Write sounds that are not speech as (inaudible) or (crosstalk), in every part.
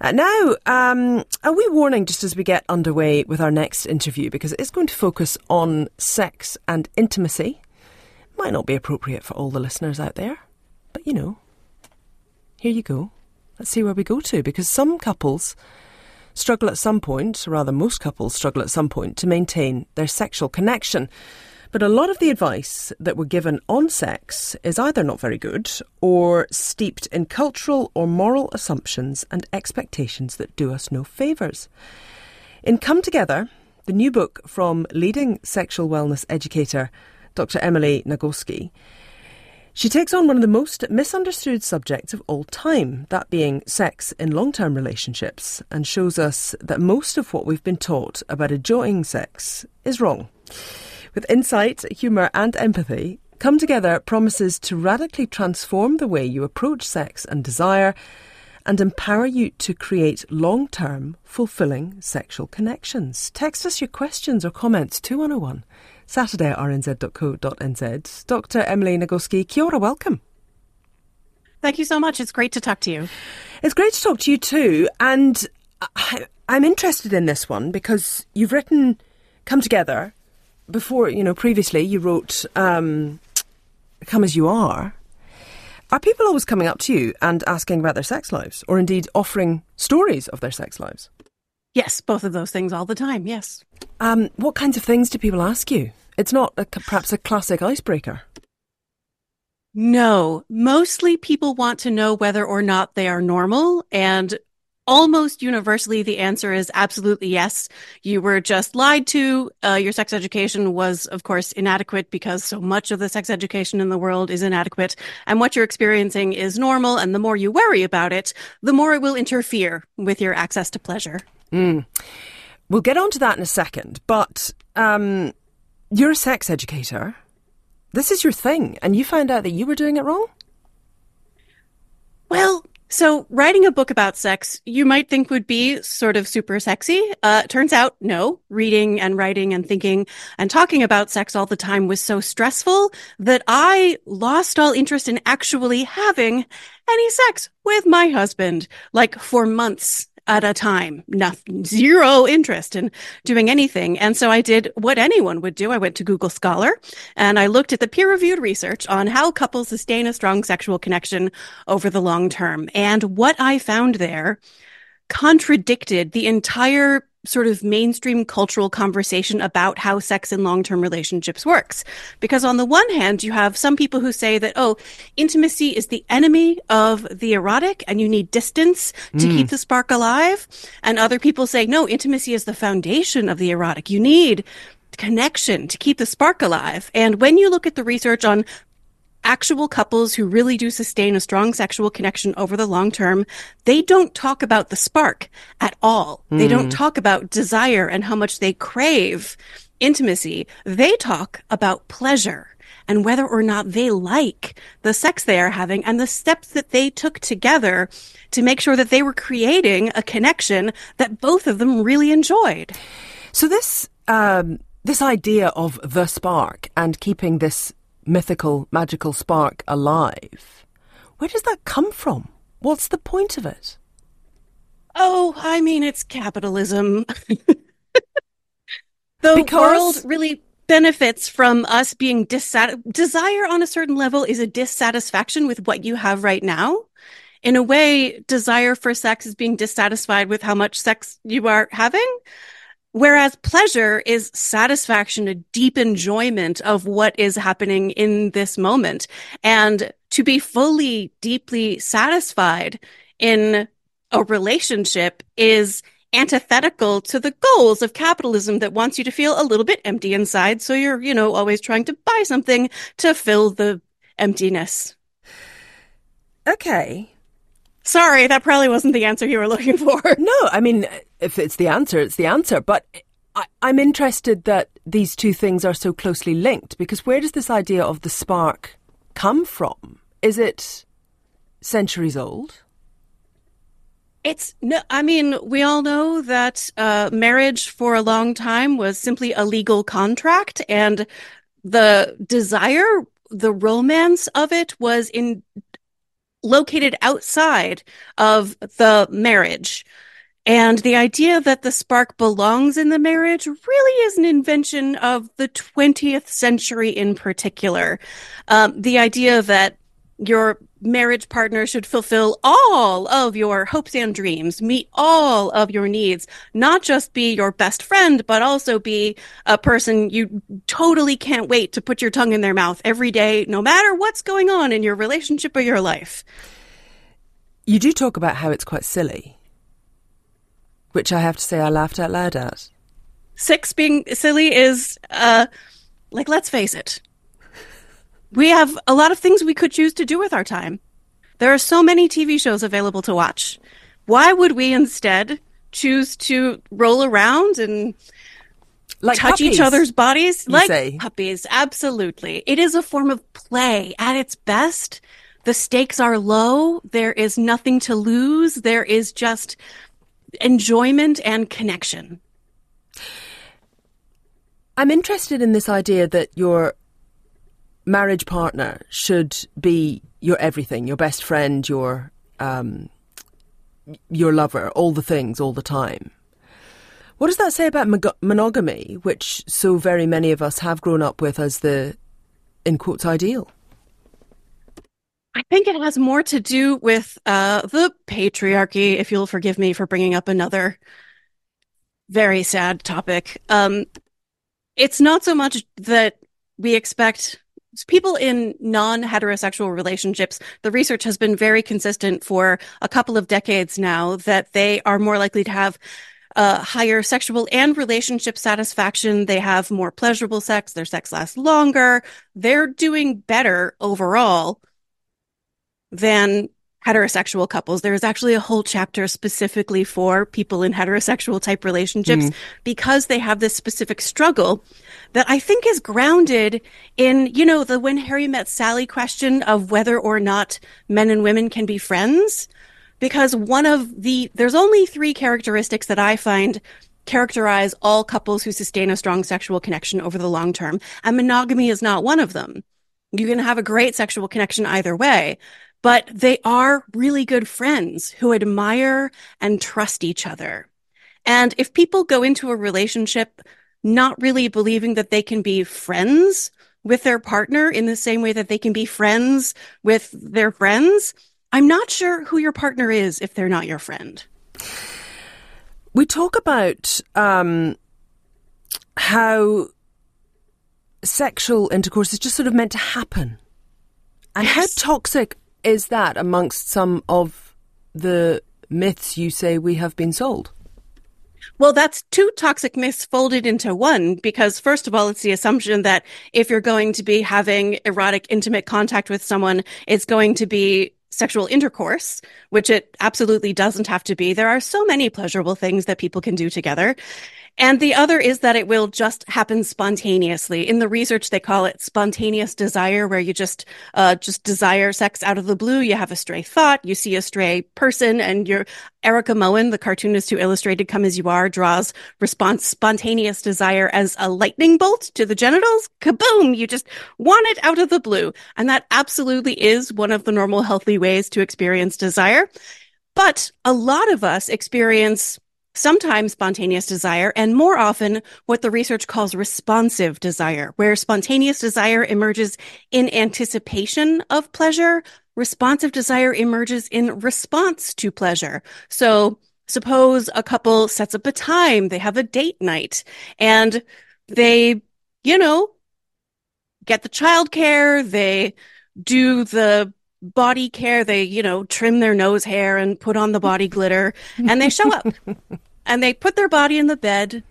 Uh, now, um, a wee warning just as we get underway with our next interview because it is going to focus on sex and intimacy. Might not be appropriate for all the listeners out there, but you know, here you go. Let's see where we go to because some couples struggle at some point, or rather, most couples struggle at some point to maintain their sexual connection. But a lot of the advice that we're given on sex is either not very good or steeped in cultural or moral assumptions and expectations that do us no favours. In Come Together, the new book from leading sexual wellness educator Dr. Emily Nagoski, she takes on one of the most misunderstood subjects of all time, that being sex in long term relationships, and shows us that most of what we've been taught about enjoying sex is wrong. With insight, humour, and empathy, Come Together promises to radically transform the way you approach sex and desire and empower you to create long term, fulfilling sexual connections. Text us your questions or comments 2101 Saturday at rnz.co.nz. Dr. Emily Nagoski, kia ora, welcome. Thank you so much. It's great to talk to you. It's great to talk to you too. And I, I'm interested in this one because you've written Come Together before, you know, previously you wrote um, Come As You Are. Are people always coming up to you and asking about their sex lives, or indeed offering stories of their sex lives? Yes, both of those things all the time, yes. Um, what kinds of things do people ask you? It's not a, perhaps a classic icebreaker. No, mostly people want to know whether or not they are normal and almost universally the answer is absolutely yes. You were just lied to. Uh, your sex education was, of course, inadequate because so much of the sex education in the world is inadequate. And what you're experiencing is normal. And the more you worry about it, the more it will interfere with your access to pleasure. Mm. We'll get on to that in a second. But um, you're a sex educator. This is your thing. And you found out that you were doing it wrong? So, writing a book about sex, you might think would be sort of super sexy. Uh, turns out, no. Reading and writing and thinking and talking about sex all the time was so stressful that I lost all interest in actually having any sex with my husband, like for months at a time, nothing, zero interest in doing anything. And so I did what anyone would do. I went to Google Scholar and I looked at the peer reviewed research on how couples sustain a strong sexual connection over the long term. And what I found there contradicted the entire sort of mainstream cultural conversation about how sex in long-term relationships works. Because on the one hand, you have some people who say that, oh, intimacy is the enemy of the erotic and you need distance to mm. keep the spark alive. And other people say, no, intimacy is the foundation of the erotic. You need connection to keep the spark alive. And when you look at the research on actual couples who really do sustain a strong sexual connection over the long term, they don't talk about the spark at all. Mm. They don't hmm. talk about desire and how much they crave intimacy. They talk about pleasure and whether or not they like the sex they are having and the steps that they took together to make sure that they were creating a connection that both of them really enjoyed. So this, um, this idea of the spark and keeping this mythical, magical spark alive. Where does that come from? What's the point of it? Oh, I mean, it's capitalism. (laughs) the because... world really benefits from us being dissat- desire on a certain level is a dissatisfaction with what you have right now. In a way, desire for sex is being dissatisfied with how much sex you are having. Whereas pleasure is satisfaction, a deep enjoyment of what is happening in this moment. And to be fully, deeply satisfied in a relationship is antithetical to the goals of capitalism that wants you to feel a little bit empty inside. So you're, you know, always trying to buy something to fill the emptiness. Okay. Sorry, that probably wasn't the answer you were looking for. No, I mean, if it's the answer, it's the answer. But I, I'm interested that these two things are so closely linked because where does this idea of the spark come from? Is it centuries old? It's no, I mean, we all know that uh, marriage for a long time was simply a legal contract, and the desire, the romance of it was in located outside of the marriage. And the idea that the spark belongs in the marriage really is an invention of the 20th century in particular. Um, the idea that your marriage partner should fulfill all of your hopes and dreams, meet all of your needs, not just be your best friend, but also be a person you totally can't wait to put your tongue in their mouth every day, no matter what's going on in your relationship or your life. You do talk about how it's quite silly which I have to say I laughed out loud at. Sex being silly is, uh, like, let's face it. We have a lot of things we could choose to do with our time. There are so many TV shows available to watch. Why would we instead choose to roll around and like touch puppies, each other's bodies like say. puppies? Absolutely. It is a form of play at its best. The stakes are low. There is nothing to lose. There is just enjoyment and connection. I'm interested in this idea that your marriage partner should be your everything, your best friend, your um, your lover, all the things, all the time. What does that say about monogamy, which so very many of us have grown up with as the, in quotes, ideal? I think it has more to do with uh, the patriarchy, if you'll forgive me for bringing up another very sad topic. Um, it's not so much that we expect people in non heterosexual relationships, the research has been very consistent for a couple of decades now that they are more likely to have uh, higher sexual and relationship satisfaction. They have more pleasurable sex. Their sex lasts longer. They're doing better overall than heterosexual couples. There is actually a whole chapter specifically for people in heterosexual type relationships mm. because they have this specific struggle that I think is grounded in, you know, the when Harry met Sally question of whether or not men and women can be friends. Because one of the, there's only three characteristics that I find characterize all couples who sustain a strong sexual connection over the long term. And monogamy is not one of them. You can have a great sexual connection either way but they are really good friends who admire and trust each other. And if people go into a relationship not really believing that they can be friends with their partner in the same way that they can be friends with their friends, I'm not sure who your partner is if they're not your friend. We talk about um, how sexual intercourse is just sort of meant to happen. And yes. how toxic is that amongst some of the myths you say we have been sold? Well, that's two toxic myths folded into one because first of all, it's the assumption that if you're going to be having erotic, intimate contact with someone, it's going to be sexual intercourse, which it absolutely doesn't have to be. There are so many pleasurable things that people can do together. And the other is that it will just happen spontaneously. In the research, they call it spontaneous desire, where you just, uh, just desire sex out of the blue. You have a stray thought, you see a stray person, and you're, Erika Moen, the cartoonist who illustrated Come As You Are, draws response spontaneous desire as a lightning bolt to the genitals. Kaboom! You just want it out of the blue. And that absolutely is one of the normal healthy ways to experience desire. But a lot of us experience sometimes spontaneous desire, and more often what the research calls responsive desire, where spontaneous desire emerges in anticipation of pleasure. Responsive desire emerges in response to pleasure. So suppose a couple sets up a time, they have a date night, and they, you know, get the childcare, they do the body care. They, you know, trim their nose hair and put on the body glitter and they show up. (laughs) and they put their body in the bed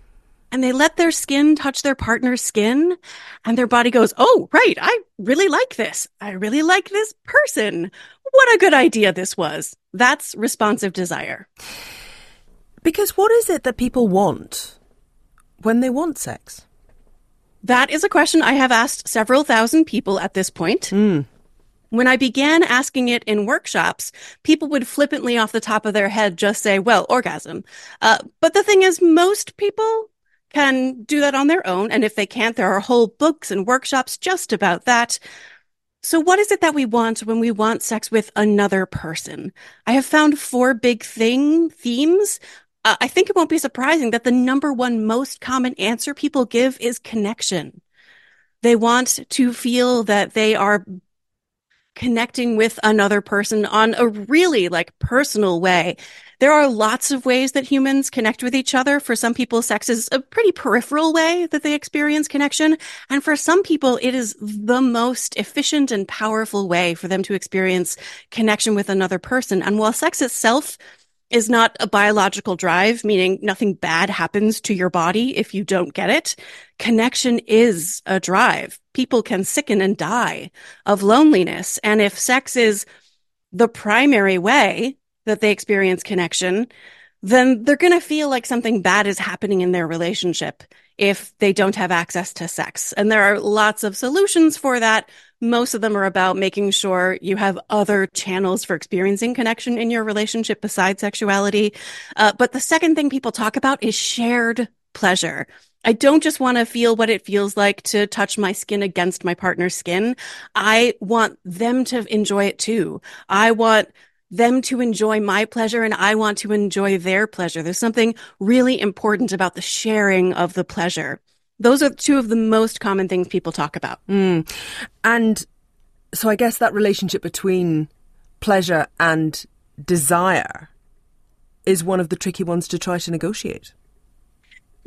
and they let their skin touch their partner's skin and their body goes, Oh, right. I really like this. I really like this person. What a good idea this was. That's responsive desire. Because what is it that people want when they want sex? That is a question I have asked several thousand people at this point. Mm. When I began asking it in workshops, people would flippantly off the top of their head just say, well, orgasm. Uh, but the thing is, most people can do that on their own. And if they can't, there are whole books and workshops just about that. So what is it that we want when we want sex with another person? I have found four big thing themes. uh, I think it won't be surprising that the number one most common answer people give is connection. They want to feel that they are connecting with another person on a really like personal way. There are lots of ways that humans connect with each other. For some people, sex is a pretty peripheral way that they experience connection. And for some people, it is the most efficient and powerful way for them to experience connection with another person. And while sex itself is not a biological drive, meaning nothing bad happens to your body if you don't get it. Connection is a drive. People can sicken and die of loneliness. And if sex is the primary way that they experience connection, then they're going to feel like something bad is happening in their relationship if they don't have access to sex. And there are lots of solutions for that. Most of them are about making sure you have other channels for experiencing connection in your relationship besides sexuality. Uh, but the second thing people talk about is shared pleasure. I don't just want to feel what it feels like to touch my skin against my partner's skin. I want them to enjoy it too. I want them to enjoy my pleasure and I want to enjoy their pleasure. There's something really important about the sharing of the pleasure. Those are two of the most common things people talk about. Mm. And so I guess that relationship between pleasure and desire is one of the tricky ones to try to negotiate.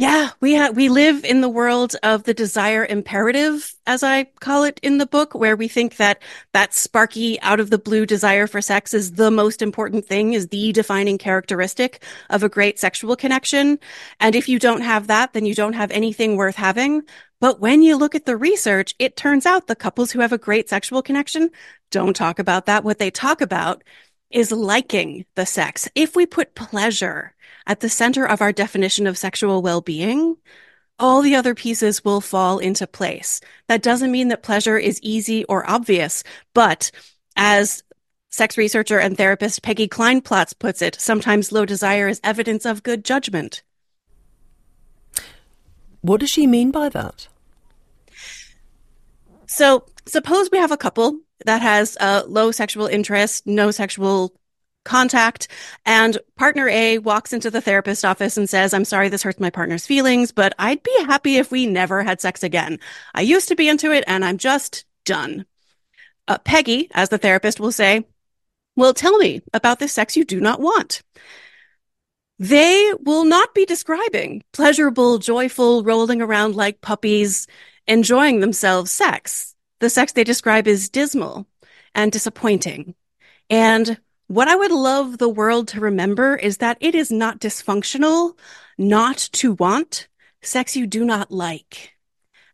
Yeah, we ha- we live in the world of the desire imperative, as I call it in the book, where we think that that sparky, out of the blue desire for sex is the most important thing, is the defining characteristic of a great sexual connection. And if you don't have that, then you don't have anything worth having. But when you look at the research, it turns out the couples who have a great sexual connection don't talk about that. What they talk about is liking the sex. If we put pleasure at the center of our definition of sexual well-being, all the other pieces will fall into place. That doesn't mean that pleasure is easy or obvious, but as sex researcher and therapist Peggy Kleinplatz puts it, sometimes low desire is evidence of good judgment. What does she mean by that? So, suppose we have a couple that has a low sexual interest, no sexual contact and partner A walks into the therapist office and says, I'm sorry this hurts my partner's feelings, but I'd be happy if we never had sex again. I used to be into it and I'm just done. Uh, Peggy, as the therapist will say, well, tell me about the sex you do not want. They will not be describing pleasurable, joyful, rolling around like puppies, enjoying themselves sex. The sex they describe is dismal and disappointing. And what I would love the world to remember is that it is not dysfunctional not to want sex you do not like.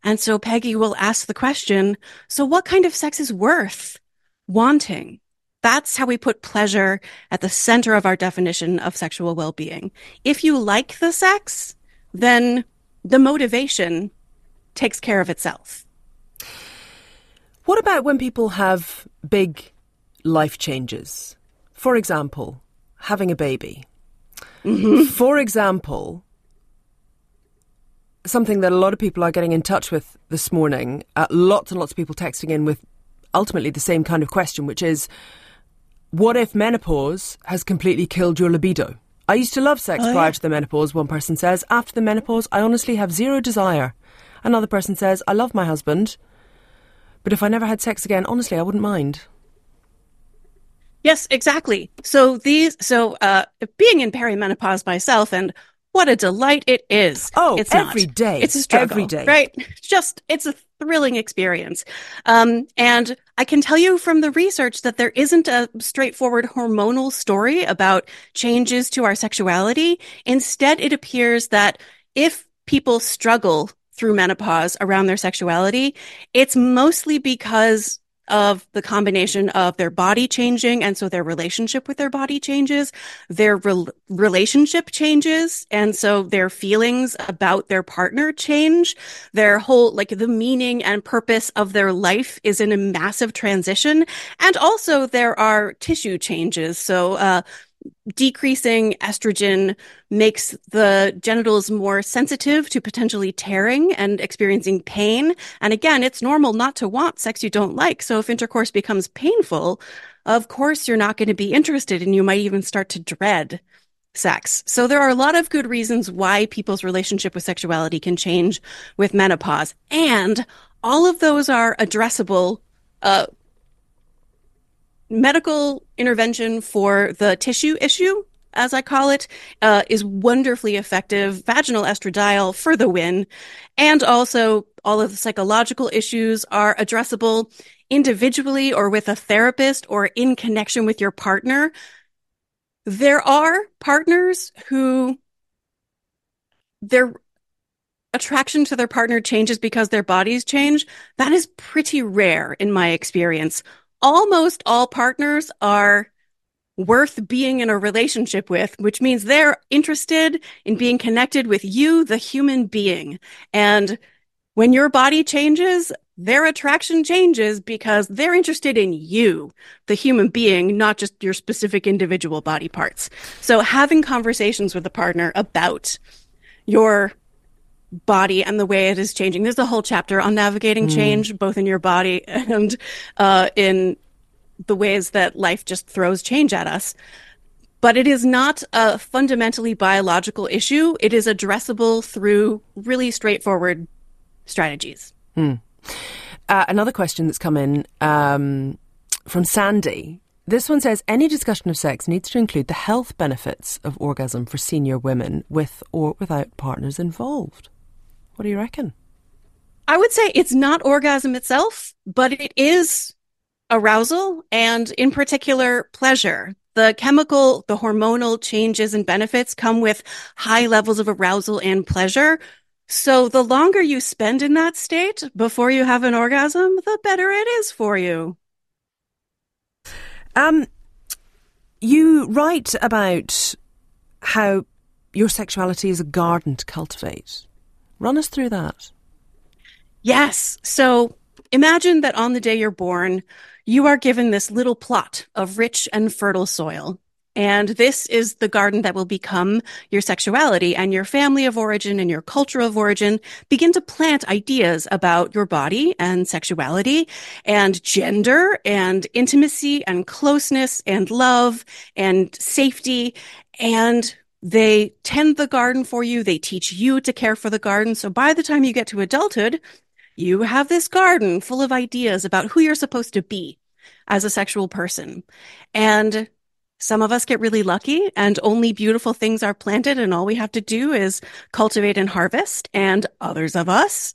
And so Peggy will ask the question, so what kind of sex is worth wanting? That's how we put pleasure at the center of our definition of sexual well-being. If you like the sex, then the motivation takes care of itself. What about when people have big life changes? For example, having a baby. Mm-hmm. For example, something that a lot of people are getting in touch with this morning, uh, lots and lots of people texting in with ultimately the same kind of question, which is what if menopause has completely killed your libido? I used to love sex oh, prior yeah. to the menopause, one person says. After the menopause, I honestly have zero desire. Another person says, I love my husband, but if I never had sex again, honestly, I wouldn't mind. Yes, exactly. So these, so uh, being in perimenopause myself, and what a delight it is. Oh, it's every not. day. It's a struggle, every day, right? Just it's a thrilling experience. Um, and I can tell you from the research that there isn't a straightforward hormonal story about changes to our sexuality. Instead, it appears that if people struggle through menopause around their sexuality, it's mostly because of the combination of their body changing and so their relationship with their body changes their re- relationship changes and so their feelings about their partner change. Their whole like the meaning and purpose of their life is in a massive transition and also there are tissue changes. So uh, decreasing estrogen makes the genitals more sensitive to potentially tearing and experiencing pain. And again, it's normal not to want sex you don't like. So if intercourse becomes painful, of course you're not going to be interested and you might even start to dread sex. So there are a lot of good reasons why people's relationship with sexuality can change with menopause. And all of those are addressable uh, medical intervention for the tissue issue, as I call it, uh, is wonderfully effective. Vaginal estradiol for the win. And also all of the psychological issues are addressable individually or with a therapist or in connection with your partner. There are partners who their attraction to their partner changes because their bodies change. That is pretty rare in my experience almost all partners are worth being in a relationship with, which means they're interested in being connected with you, the human being. And when your body changes, their attraction changes because they're interested in you, the human being, not just your specific individual body parts. So having conversations with a partner about your body and the way it is changing. There's a whole chapter on navigating mm. change, both in your body and uh, in the ways that life just throws change at us. But it is not a fundamentally biological issue. It is addressable through really straightforward strategies. Hmm. Uh, another question that's come in um, from Sandy. This one says any discussion of sex needs to include the health benefits of orgasm for senior women with or without partners involved. What do you reckon? I would say it's not orgasm itself, but it is arousal and, in particular, pleasure. The chemical, the hormonal changes and benefits come with high levels of arousal and pleasure. So the longer you spend in that state before you have an orgasm, the better it is for you. Um, you write about how your sexuality is a garden to cultivate. Run us through that. Yes. So imagine that on the day you're born, you are given this little plot of rich and fertile soil. And this is the garden that will become your sexuality and your family of origin and your culture of origin begin to plant ideas about your body and sexuality and gender and intimacy and closeness and love and safety. And they tend the garden for you. They teach you to care for the garden. So by the time you get to adulthood, you have this garden full of ideas about who you're supposed to be as a sexual person. And some of us get really lucky and only beautiful things are planted and all we have to do is cultivate and harvest. And others of us,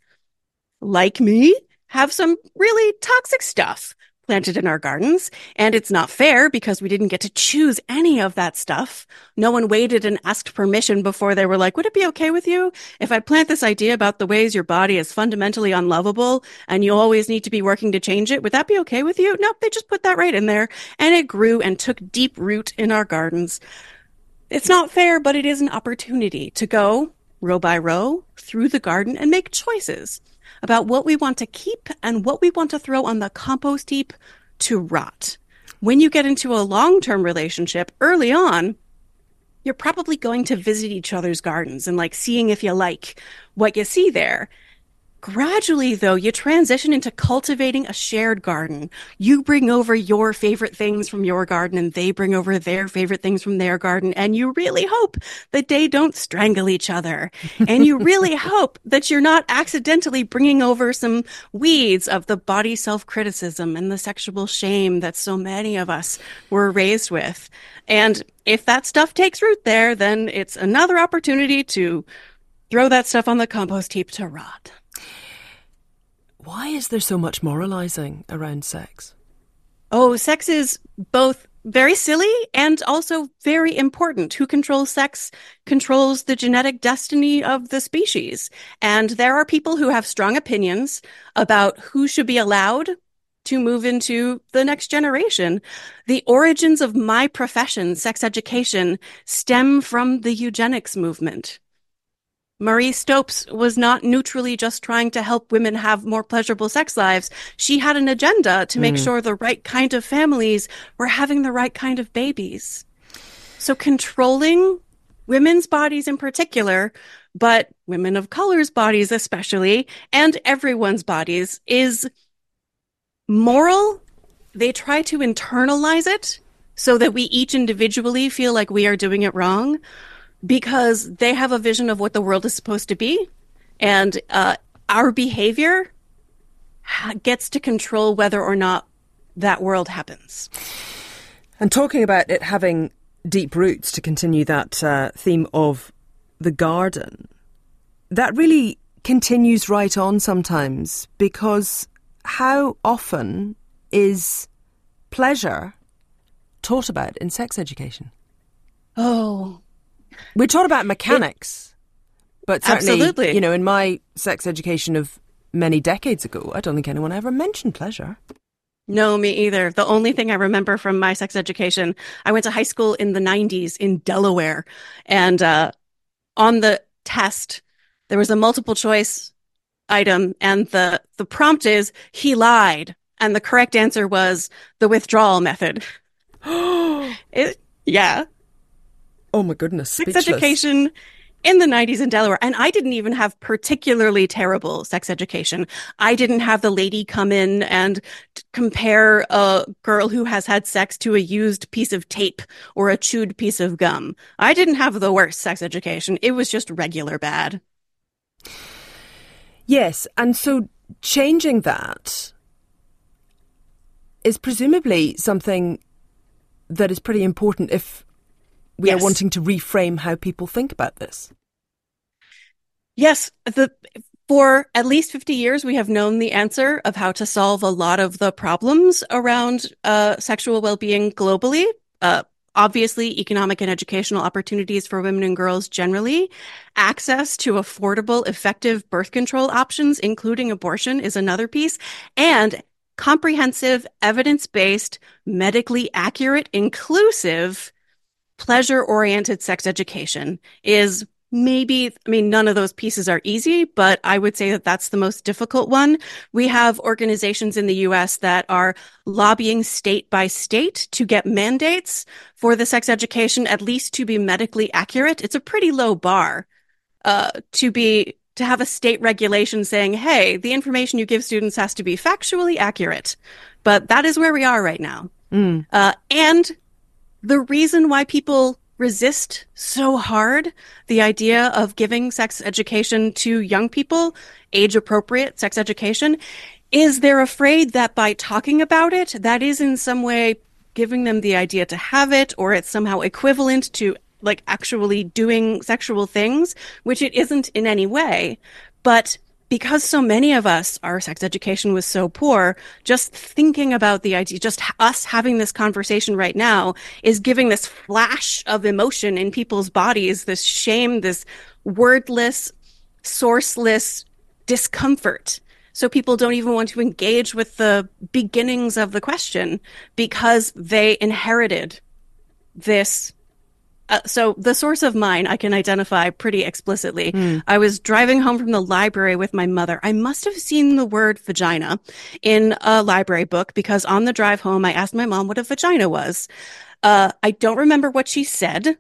like me, have some really toxic stuff planted in our gardens. And it's not fair because we didn't get to choose any of that stuff. No one waited and asked permission before they were like, would it be okay with you if I plant this idea about the ways your body is fundamentally unlovable and you always need to be working to change it? Would that be okay with you? Nope. They just put that right in there and it grew and took deep root in our gardens. It's not fair, but it is an opportunity to go row by row through the garden and make choices about what we want to keep and what we want to throw on the compost heap to rot. When you get into a long term relationship early on, you're probably going to visit each other's gardens and like seeing if you like what you see there. Gradually, though, you transition into cultivating a shared garden. You bring over your favorite things from your garden and they bring over their favorite things from their garden. And you really hope that they don't strangle each other. (laughs) and you really hope that you're not accidentally bringing over some weeds of the body self criticism and the sexual shame that so many of us were raised with. And if that stuff takes root there, then it's another opportunity to throw that stuff on the compost heap to rot. Why is there so much moralizing around sex? Oh, sex is both very silly and also very important. Who controls sex controls the genetic destiny of the species. And there are people who have strong opinions about who should be allowed to move into the next generation. The origins of my profession, sex education, stem from the eugenics movement. Marie Stopes was not neutrally just trying to help women have more pleasurable sex lives. She had an agenda to make mm. sure the right kind of families were having the right kind of babies. So controlling women's bodies in particular, but women of color's bodies especially, and everyone's bodies is moral. They try to internalize it so that we each individually feel like we are doing it wrong because they have a vision of what the world is supposed to be. And uh, our behavior gets to control whether or not that world happens. And talking about it having deep roots, to continue that uh, theme of the garden, that really continues right on sometimes because how often is pleasure taught about in sex education? Oh. We're taught about mechanics, it, but certainly, absolutely. you know, in my sex education of many decades ago, I don't think anyone ever mentioned pleasure. No, me either. The only thing I remember from my sex education, I went to high school in the 90s in Delaware. And uh, on the test, there was a multiple choice item, and the, the prompt is, he lied. And the correct answer was the withdrawal method. (gasps) it, yeah. Oh my goodness. Sex education in the 90s in Delaware. And I didn't even have particularly terrible sex education. I didn't have the lady come in and t- compare a girl who has had sex to a used piece of tape or a chewed piece of gum. I didn't have the worst sex education. It was just regular bad. Yes. And so changing that is presumably something that is pretty important if we yes. are wanting to reframe how people think about this. Yes, the for at least 50 years we have known the answer of how to solve a lot of the problems around uh, sexual well-being globally. Uh, obviously economic and educational opportunities for women and girls generally access to affordable effective birth control options including abortion is another piece and comprehensive evidence-based medically accurate inclusive pleasure oriented sex education is maybe i mean none of those pieces are easy but i would say that that's the most difficult one. We have organizations in the us that are lobbying state by state to get mandates for the sex education at least to be medically accurate. It's a pretty low bar uh, to be to have a state regulation saying hey the information you give students has to be factually accurate. But that is where we are right now. Mm. uh, and the reason why people resist so hard the idea of giving sex education to young people, age appropriate sex education, is they're afraid that by talking about it, that is in some way giving them the idea to have it, or it's somehow equivalent to like actually doing sexual things, which it isn't in any way. But because so many of us, our sex education was so poor, just thinking about the idea, just us having this conversation right now is giving this flash of emotion in people's bodies, this shame, this wordless, sourceless discomfort. So people don't even want to engage with the beginnings of the question because they inherited this uh, so the source of mine I can identify pretty explicitly. Mm. I was driving home from the library with my mother. I must have seen the word vagina in a library book because on the drive home, I asked my mom what a vagina was. Uh, I don't remember what she said.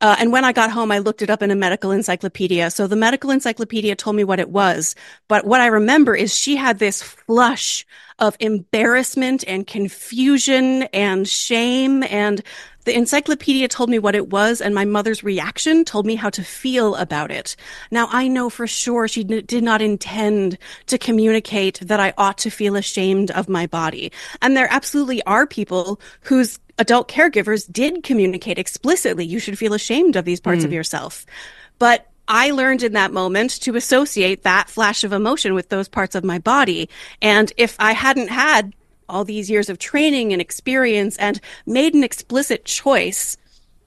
Uh, and when I got home, I looked it up in a medical encyclopedia. So the medical encyclopedia told me what it was. But what I remember is she had this flush of embarrassment and confusion and shame and the encyclopedia told me what it was, and my mother's reaction told me how to feel about it. Now, I know for sure she did not intend to communicate that I ought to feel ashamed of my body. And there absolutely are people whose adult caregivers did communicate explicitly, you should feel ashamed of these parts mm. of yourself. But I learned in that moment to associate that flash of emotion with those parts of my body. And if I hadn't had all these years of training and experience and made an explicit choice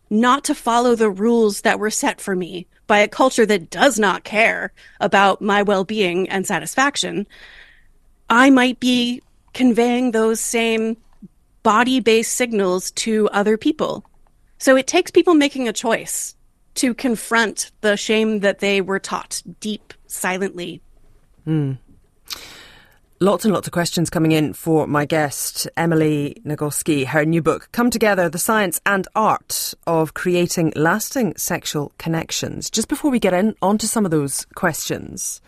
not to follow the rules that were set for me by a culture that does not care about my well-being and satisfaction, I might be conveying those same body-based signals to other people. So it takes people making a choice to confront the shame that they were taught deep, silently. Mm. Lots and lots of questions coming in for my guest, Emily Nagoski. Her new book, Come Together The Science and Art of Creating Lasting Sexual Connections. Just before we get in onto some of those questions,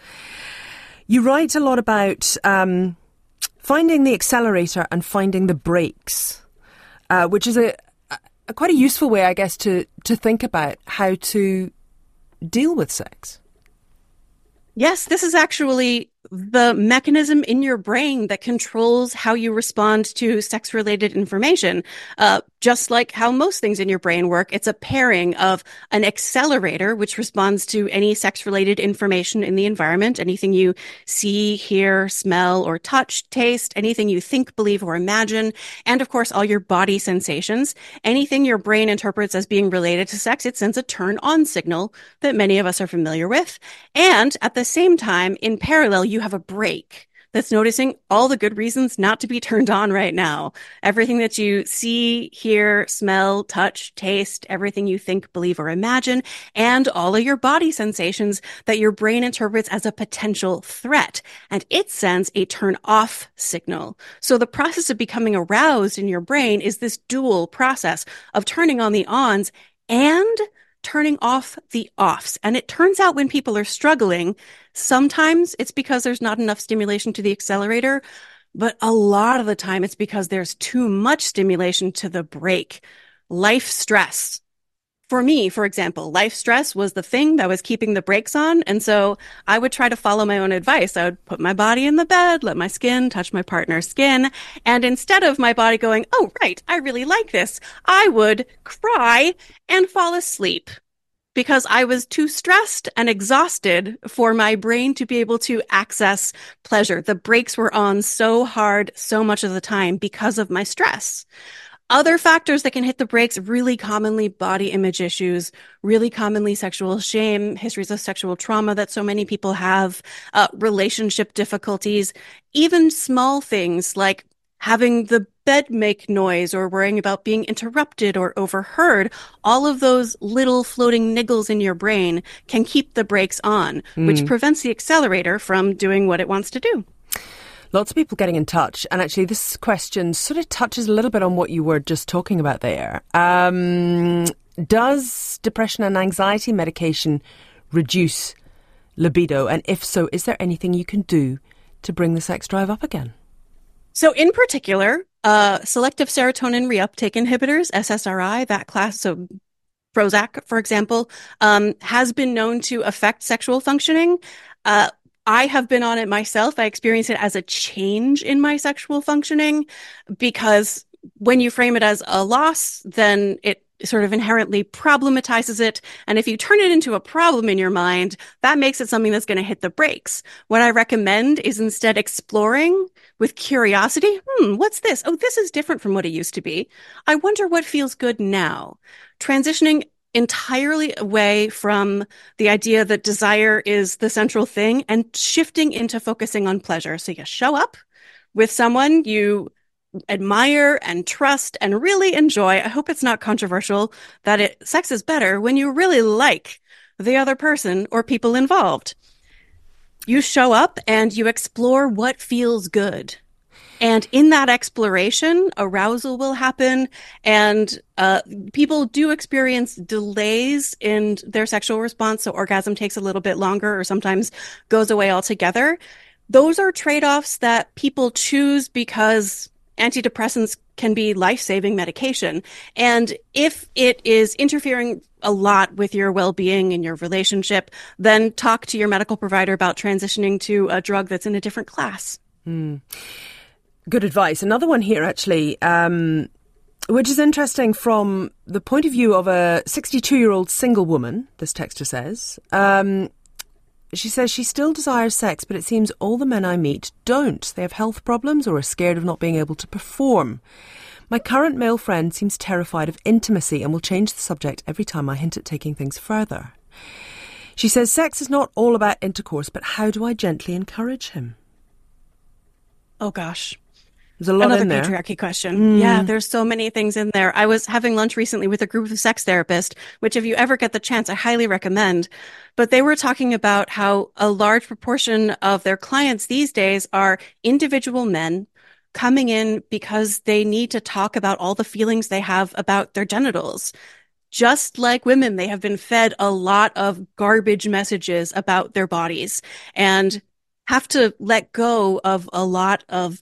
you write a lot about um, finding the accelerator and finding the brakes, uh, which is a, quite a useful way, I guess, to, to think about how to deal with sex. Yes, this is actually the mechanism in your brain that controls how you respond to sex related information. Uh, just like how most things in your brain work, it's a pairing of an accelerator, which responds to any sex related information in the environment, anything you see, hear, smell, or touch, taste, anything you think, believe, or imagine. And of course, all your body sensations. Anything your brain interprets as being related to sex, it sends a turn on signal that many of us are familiar with. And at the same time, in parallel, you have a brake that's noticing all the good reasons not to be turned on right now. Everything that you see, hear, smell, touch, taste, everything you think, believe, or imagine, and all of your body sensations that your brain interprets as a potential threat. And it sends a turn off signal. So the process of becoming aroused in your brain is this dual process of turning on the ons and turning off the offs. And it turns out when people are struggling, sometimes it's because there's not enough stimulation to the accelerator, but a lot of the time it's because there's too much stimulation to the brake. Life stress, for me, for example, life stress was the thing that was keeping the brakes on. And so I would try to follow my own advice. I would put my body in the bed, let my skin touch my partner's skin. And instead of my body going, Oh, right, I really like this, I would cry and fall asleep because I was too stressed and exhausted for my brain to be able to access pleasure. The brakes were on so hard so much of the time because of my stress. Other factors that can hit the brakes really commonly body image issues, really commonly sexual shame, histories of sexual trauma that so many people have, uh, relationship difficulties, even small things like having the bed make noise or worrying about being interrupted or overheard, all of those little floating niggles in your brain can keep the brakes on, mm. which prevents the accelerator from doing what it wants to do. Lots of people getting in touch, and actually, this question sort of touches a little bit on what you were just talking about there. Um, does depression and anxiety medication reduce libido? And if so, is there anything you can do to bring the sex drive up again? So, in particular, uh, selective serotonin reuptake inhibitors, SSRI, that class, so Prozac, for example, um, has been known to affect sexual functioning. Uh, I have been on it myself. I experience it as a change in my sexual functioning because when you frame it as a loss, then it sort of inherently problematizes it. And if you turn it into a problem in your mind, that makes it something that's going to hit the brakes. What I recommend is instead exploring with curiosity. Hmm, what's this? Oh, this is different from what it used to be. I wonder what feels good now. Transitioning entirely away from the idea that desire is the central thing and shifting into focusing on pleasure. So you show up with someone you admire and trust and really enjoy. I hope it's not controversial that it sex is better when you really like the other person or people involved. You show up and you explore what feels good. And in that exploration, arousal will happen, and uh, people do experience delays in their sexual response. So orgasm takes a little bit longer, or sometimes goes away altogether. Those are trade offs that people choose because antidepressants can be life saving medication. And if it is interfering a lot with your well being and your relationship, then talk to your medical provider about transitioning to a drug that's in a different class. Mm. Good advice. Another one here, actually, um, which is interesting from the point of view of a 62 year old single woman, this texter says. Um, she says she still desires sex, but it seems all the men I meet don't. They have health problems or are scared of not being able to perform. My current male friend seems terrified of intimacy and will change the subject every time I hint at taking things further. She says sex is not all about intercourse, but how do I gently encourage him? Oh gosh. There's a lot Another in there. patriarchy question. Mm. Yeah, there's so many things in there. I was having lunch recently with a group of sex therapists, which if you ever get the chance, I highly recommend. But they were talking about how a large proportion of their clients these days are individual men coming in because they need to talk about all the feelings they have about their genitals. Just like women, they have been fed a lot of garbage messages about their bodies and have to let go of a lot of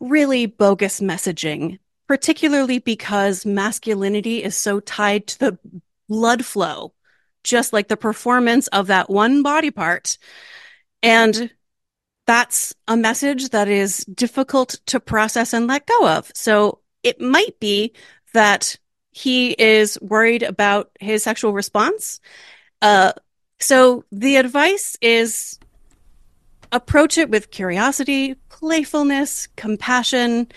really bogus messaging particularly because masculinity is so tied to the blood flow, just like the performance of that one body part. And that's a message that is difficult to process and let go of. So it might be that he is worried about his sexual response. Uh, so the advice is approach it with curiosity, playfulness, compassion,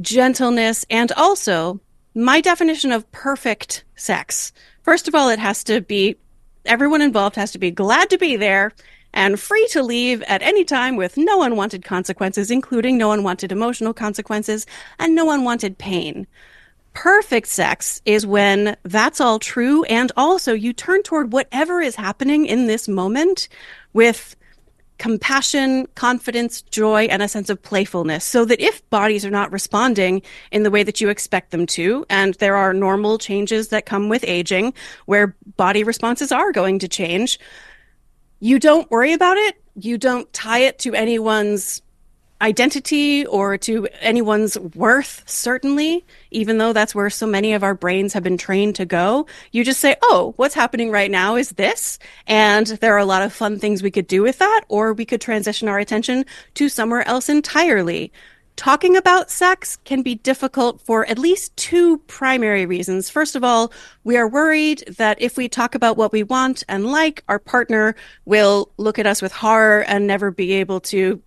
gentleness, and also my definition of perfect sex. First of all, it has to be, everyone involved has to be glad to be there and free to leave at any time with no unwanted consequences, including no unwanted emotional consequences and no unwanted pain. Perfect sex is when that's all true. And also you turn toward whatever is happening in this moment with compassion, confidence, joy, and a sense of playfulness so that if bodies are not responding in the way that you expect them to, and there are normal changes that come with aging where body responses are going to change, you don't worry about it. You don't tie it to anyone's identity or to anyone's worth, certainly, even though that's where so many of our brains have been trained to go. You just say, oh, what's happening right now is this. And there are a lot of fun things we could do with that, or we could transition our attention to somewhere else entirely. Talking about sex can be difficult for at least two primary reasons. First of all, we are worried that if we talk about what we want and like, our partner will look at us with horror and never be able to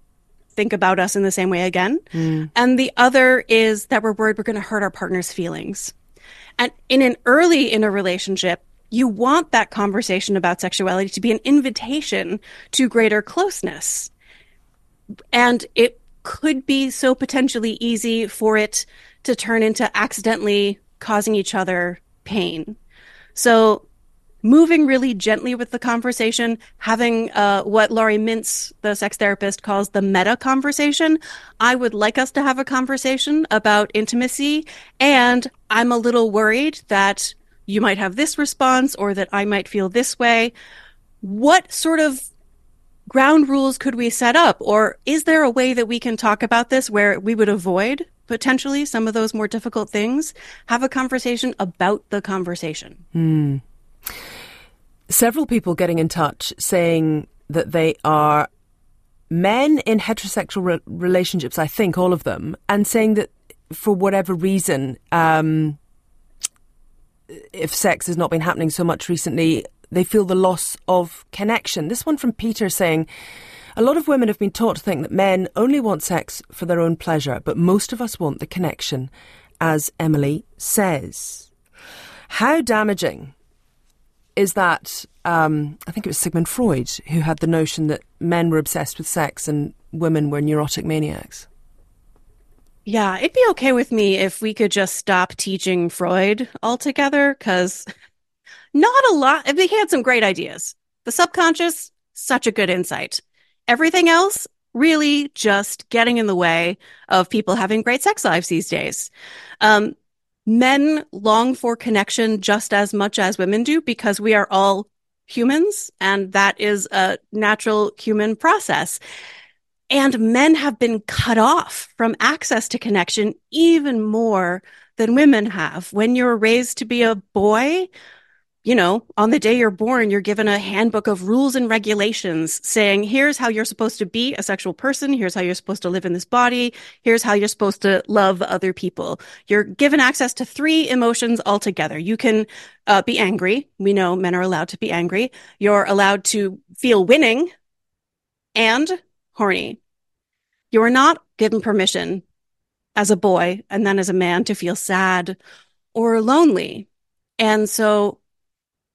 think about us in the same way again. Mm. And the other is that we're worried we're going to hurt our partner's feelings. And in an early in a relationship, you want that conversation about sexuality to be an invitation to greater closeness. And it could be so potentially easy for it to turn into accidentally causing each other pain. So moving really gently with the conversation, having uh, what Laurie Mintz, the sex therapist, calls the meta conversation. I would like us to have a conversation about intimacy, and I'm a little worried that you might have this response or that I might feel this way. What sort of ground rules could we set up? Or is there a way that we can talk about this where we would avoid potentially some of those more difficult things? Have a conversation about the conversation. Hmm. Several people getting in touch saying that they are men in heterosexual re- relationships, I think, all of them, and saying that for whatever reason, um, if sex has not been happening so much recently, they feel the loss of connection. This one from Peter saying, a lot of women have been taught to think that men only want sex for their own pleasure, but most of us want the connection, as Emily says. How damaging is that um, I think it was Sigmund Freud who had the notion that men were obsessed with sex and women were neurotic maniacs. Yeah, it'd be okay with me if we could just stop teaching Freud altogether, because not a lot. He had some great ideas. The subconscious, such a good insight. Everything else, really just getting in the way of people having great sex lives these days. Um, men long for connection just as much as women do because we are all humans and that is a natural human process. And men have been cut off from access to connection even more than women have. When you're raised to be a boy, you know, on the day you're born, you're given a handbook of rules and regulations saying, here's how you're supposed to be a sexual person. Here's how you're supposed to live in this body. Here's how you're supposed to love other people. You're given access to three emotions altogether. You can uh, be angry. We know men are allowed to be angry. You're allowed to feel winning and horny. You are not given permission as a boy and then as a man to feel sad or lonely. And so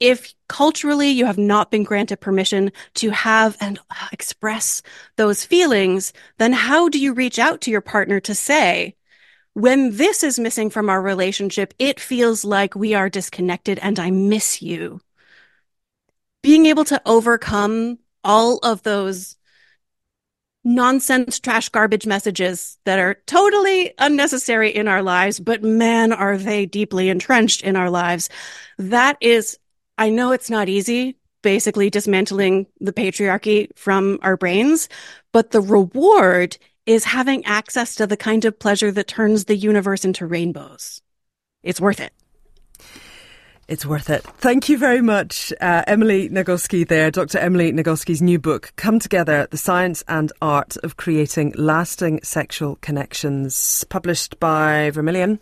if culturally you have not been granted permission to have and express those feelings, then how do you reach out to your partner to say, when this is missing from our relationship, it feels like we are disconnected and I miss you. Being able to overcome all of those nonsense, trash, garbage messages that are totally unnecessary in our lives, but man, are they deeply entrenched in our lives. That is I know it's not easy, basically dismantling the patriarchy from our brains, but the reward is having access to the kind of pleasure that turns the universe into rainbows. It's worth it. It's worth it. Thank you very much, uh, Emily Nagoski there. Dr. Emily Nagoski's new book, Come Together, The Science and Art of Creating Lasting Sexual Connections, published by Vermilion.